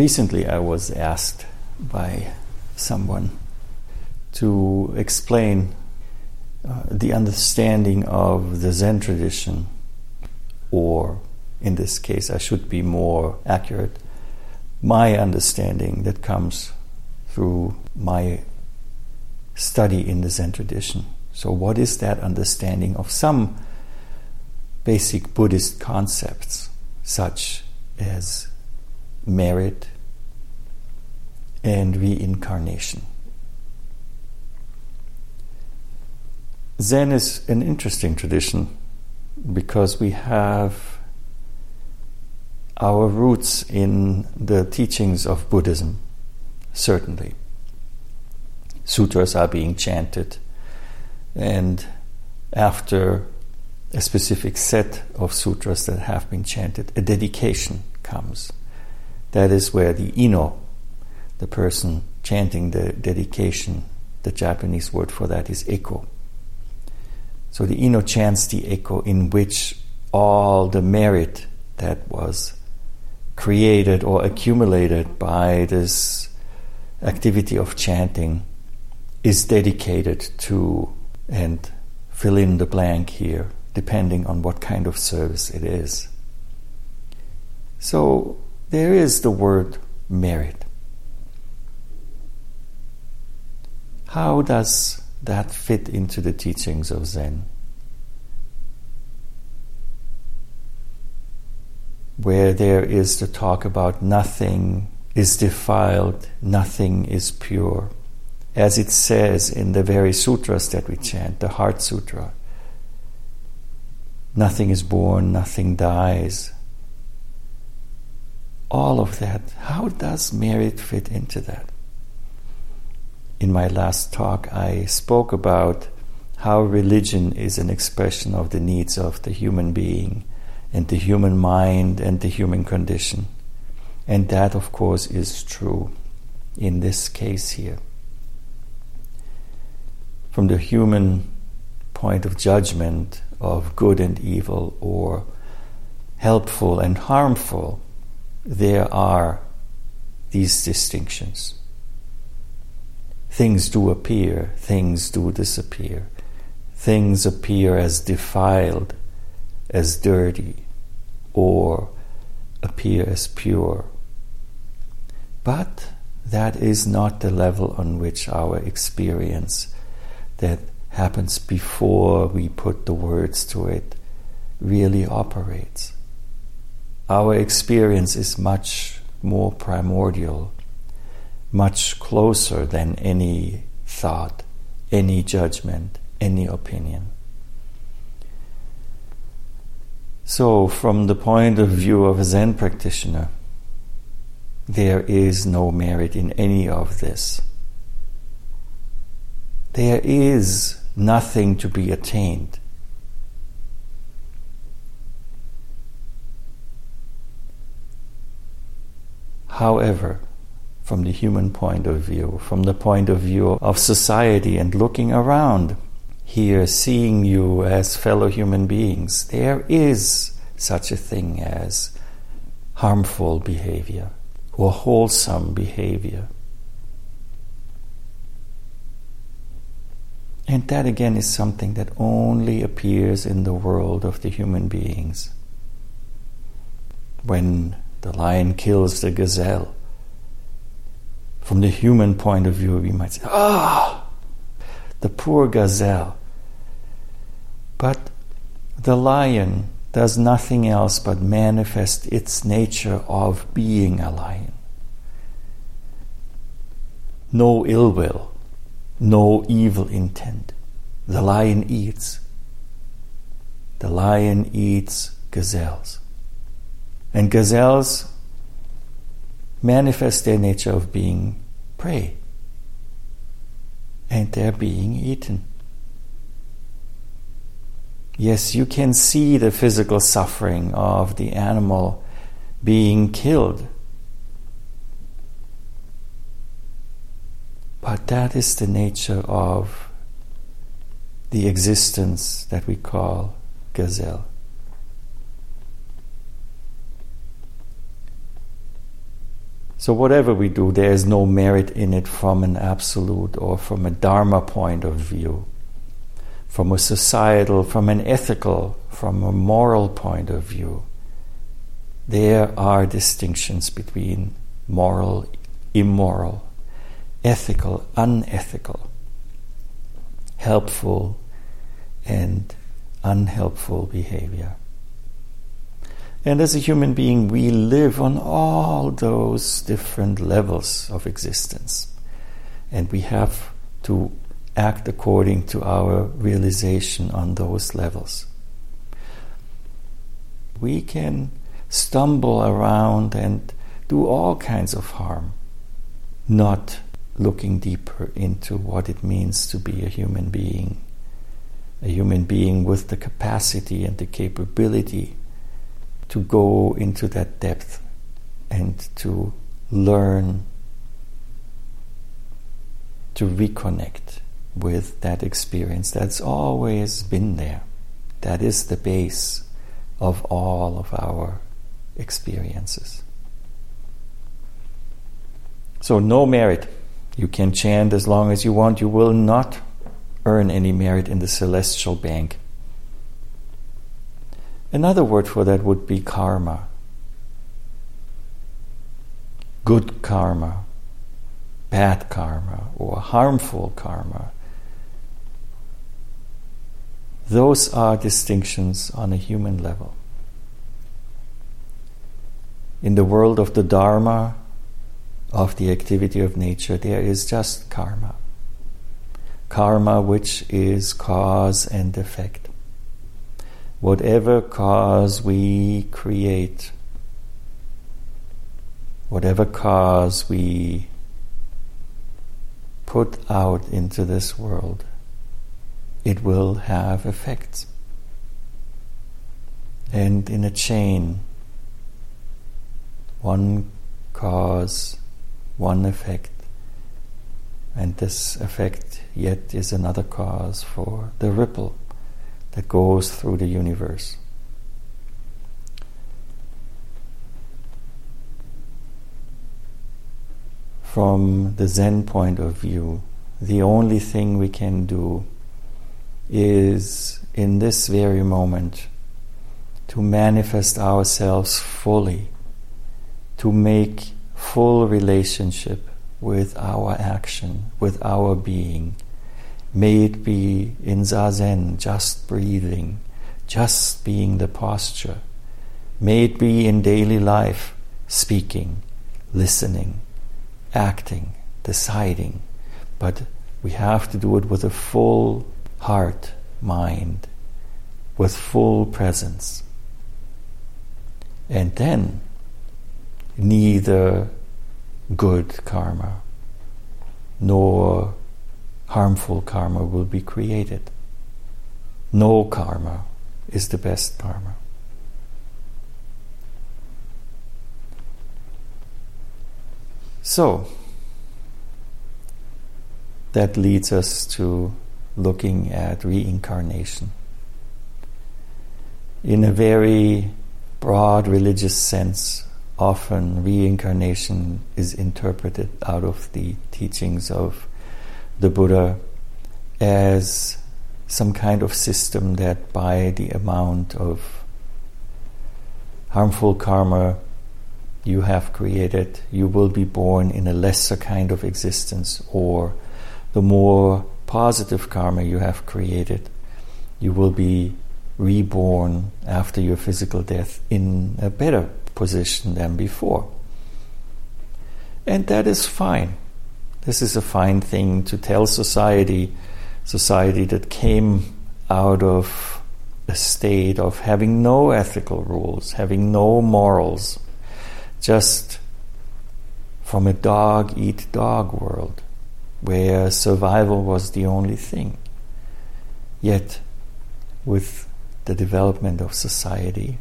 recently I was asked by someone to explain uh, the understanding of the Zen tradition, or in this case, I should be more accurate, my understanding that comes through my study in the Zen tradition. So, what is that understanding of some basic Buddhist concepts, such as merit and reincarnation? Zen is an interesting tradition because we have our roots in the teachings of Buddhism, certainly. Sutras are being chanted, and after a specific set of sutras that have been chanted, a dedication comes. That is where the ino, the person chanting the dedication, the Japanese word for that is eko. So the ino chants the eko in which all the merit that was created or accumulated by this activity of chanting is dedicated to and fill in the blank here depending on what kind of service it is. So there is the word merit. How does that fit into the teachings of Zen? Where there is the talk about nothing is defiled, nothing is pure. As it says in the very sutras that we chant, the Heart Sutra nothing is born, nothing dies. All of that, how does merit fit into that? In my last talk, I spoke about how religion is an expression of the needs of the human being and the human mind and the human condition. And that, of course, is true in this case here. From the human point of judgment, of good and evil or helpful and harmful, there are these distinctions. Things do appear, things do disappear. Things appear as defiled, as dirty, or appear as pure. But that is not the level on which our experience that happens before we put the words to it really operates. Our experience is much more primordial, much closer than any thought, any judgment, any opinion. So, from the point of view of a Zen practitioner, there is no merit in any of this. There is nothing to be attained. However, from the human point of view, from the point of view of society and looking around, here seeing you as fellow human beings, there is such a thing as harmful behavior or wholesome behavior. And that again is something that only appears in the world of the human beings. When the lion kills the gazelle, from the human point of view, we might say, ah, oh, the poor gazelle. But the lion does nothing else but manifest its nature of being a lion. No ill will, no evil intent. The lion eats. The lion eats gazelles. And gazelles manifest their nature of being prey. And they're being eaten. Yes, you can see the physical suffering of the animal being killed But that is the nature of the existence that we call gazelle. So, whatever we do, there is no merit in it from an absolute or from a Dharma point of view, from a societal, from an ethical, from a moral point of view. There are distinctions between moral, immoral, ethical, unethical, helpful, and unhelpful behavior. And as a human being, we live on all those different levels of existence. And we have to act according to our realization on those levels. We can stumble around and do all kinds of harm, not looking deeper into what it means to be a human being. A human being with the capacity and the capability to go into that depth and to learn to reconnect with that experience that's always been there. That is the base of all of our experiences. So, no merit. You can chant as long as you want. You will not earn any merit in the celestial bank. Another word for that would be karma. Good karma, bad karma, or harmful karma. Those are distinctions on a human level. In the world of the Dharma, of the activity of nature, there is just karma. Karma, which is cause and effect whatever cause we create, whatever cause we put out into this world, it will have effects. And in a chain, one cause, one effect, and this effect yet is another cause for the ripple that goes through the universe. From the Zen point of view, the only thing we can do is in this very moment to manifest ourselves fully, to make full relationship with our action, with our being May it be in Zazen, just breathing, just being the posture. May it be in daily life, speaking, listening, acting, deciding. But we have to do it with a full heart, mind, with full presence. And then, neither good karma nor harmful karma will be created. No karma is the best karma. So, that leads us to looking at reincarnation. In a very broad religious sense, often reincarnation is interpreted out of the teachings of the Buddha as some kind of system that by the amount of harmful karma you have created, you will be born in a lesser kind of existence, or the more positive karma you have created, you will be reborn after your physical death in a better position than before. And that is fine. This is a fine thing to tell society, society that came out of a state of having no ethical rules, having no morals, just from a dog eat dog world where survival was the only thing. Yet, with the development of society,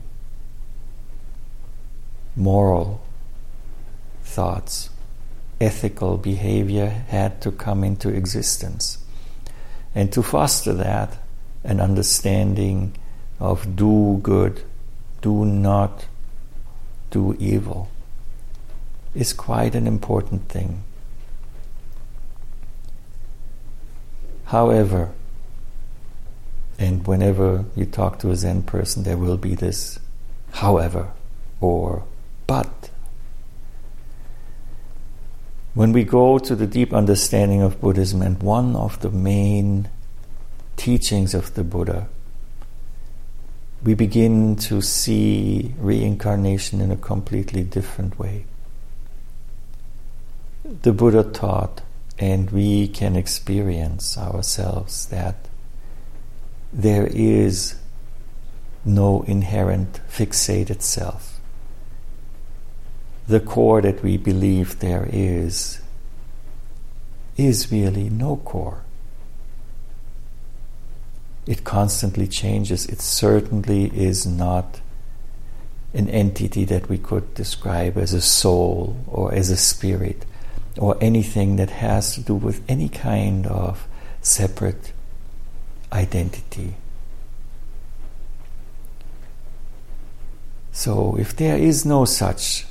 moral thoughts ethical behavior had to come into existence. And to foster that, an understanding of do good, do not do evil. is quite an important thing. However, and whenever you talk to a Zen person, there will be this however or but. When we go to the deep understanding of Buddhism, and one of the main teachings of the Buddha, we begin to see reincarnation in a completely different way. The Buddha taught, and we can experience ourselves, that there is no inherent fixated self. The core that we believe there is is really no core. It constantly changes. It certainly is not an entity that we could describe as a soul or as a spirit or anything that has to do with any kind of separate identity. So, if there is no such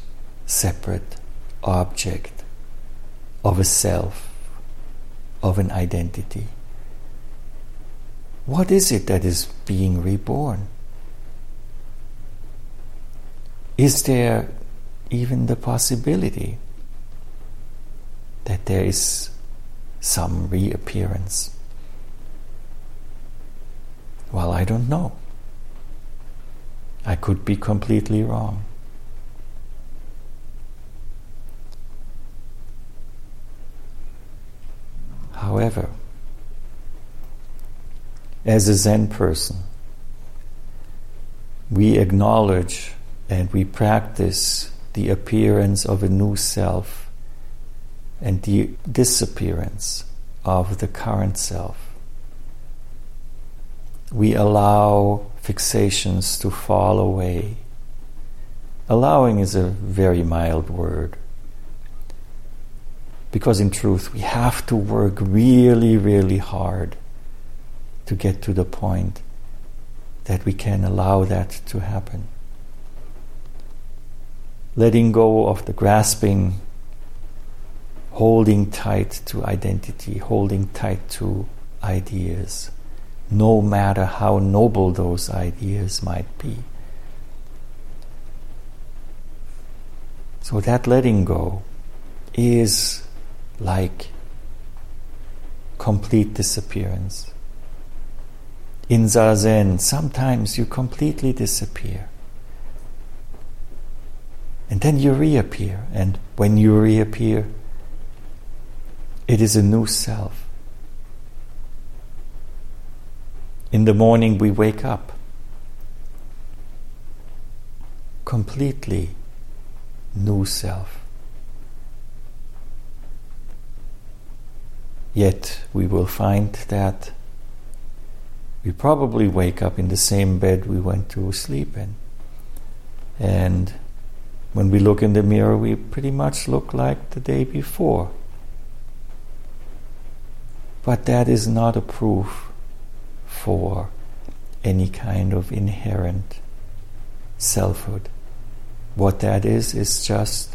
separate object of a self, of an identity, what is it that is being reborn? Is there even the possibility that there is some reappearance? Well, I don't know. I could be completely wrong. However, as a Zen person, we acknowledge and we practice the appearance of a new self and the disappearance of the current self we allow fixations to fall away. Allowing is a very mild word. Because in truth, we have to work really, really hard to get to the point that we can allow that to happen. Letting go of the grasping, holding tight to identity, holding tight to ideas no matter how noble those ideas might be. So that letting go is like complete disappearance. In Zazen, sometimes you completely disappear. And then you reappear. And when you reappear, it is a new self. In the morning, we wake up completely new self. Yet we will find that we probably wake up in the same bed we went to sleep in. And when we look in the mirror, we pretty much look like the day before. But that is not a proof for any kind of inherent selfhood. What that is, is just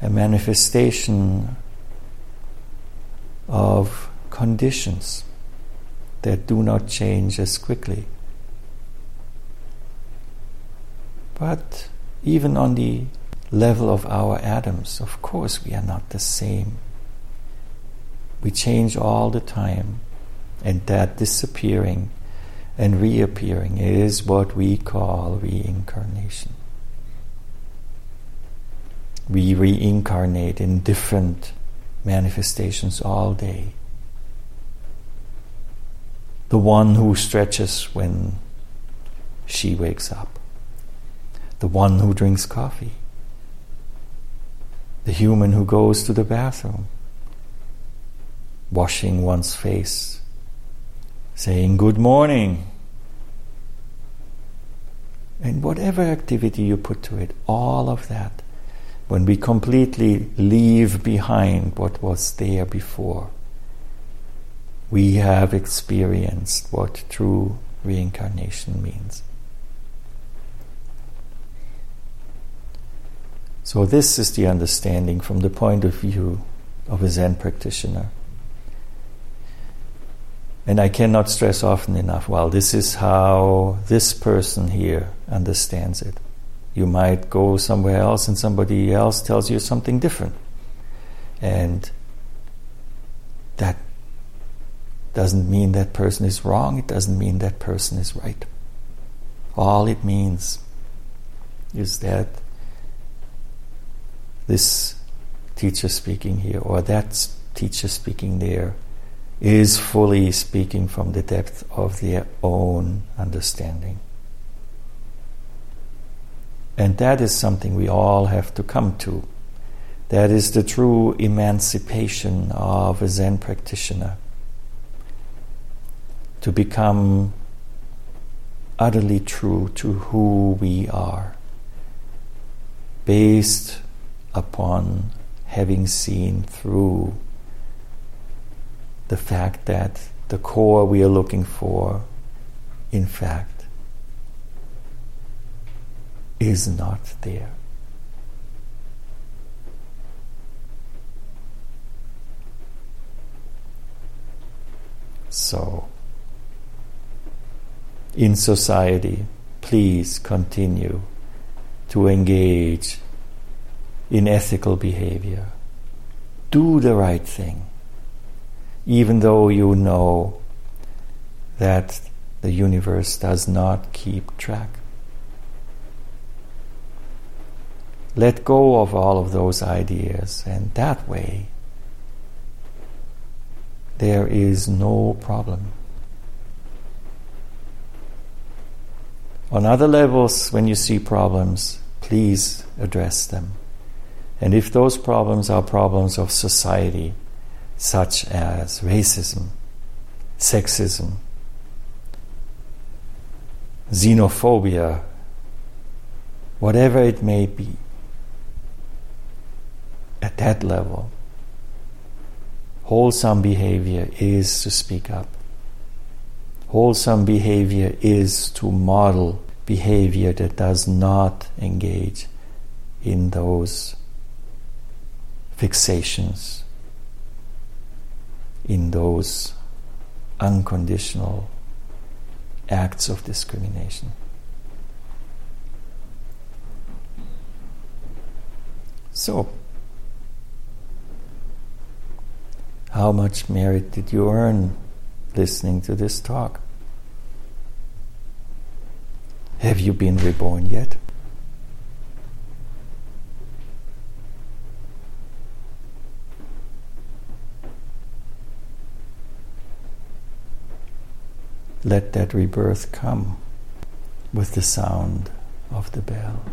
a manifestation of conditions that do not change as quickly. But even on the level of our atoms, of course, we are not the same. We change all the time. And that disappearing and reappearing is what we call reincarnation. We reincarnate in different manifestations all day. The one who stretches when she wakes up, the one who drinks coffee, the human who goes to the bathroom, washing one's face saying good morning. And whatever activity you put to it, all of that, when we completely leave behind what was there before, we have experienced what true reincarnation means. So, this is the understanding from the point of view of a Zen practitioner. And I cannot stress often enough well, this is how this person here understands it. You might go somewhere else and somebody else tells you something different. And that doesn't mean that person is wrong, it doesn't mean that person is right. All it means is that this teacher speaking here or that teacher speaking there is fully speaking from the depth of their own understanding. And that is something we all have to come to. That is the true emancipation of a Zen practitioner. To become utterly true to who we are, based upon having seen through the fact that the core we are looking for, in fact, is not there. So, in society, please continue to engage in ethical behavior. Do the right thing even though you know that the universe does not keep track. Let go of all of those ideas, and that way there is no problem. On other levels, when you see problems, please address them. And if those problems are problems of society, such as racism, sexism, xenophobia, whatever it may be, at that level, wholesome behavior is to speak up. Wholesome behavior is to model behavior that does not engage in those fixations in those unconditional acts of discrimination. So, how much merit did you earn listening to this talk? Have you been reborn yet? let that rebirth come with the sound of the bell.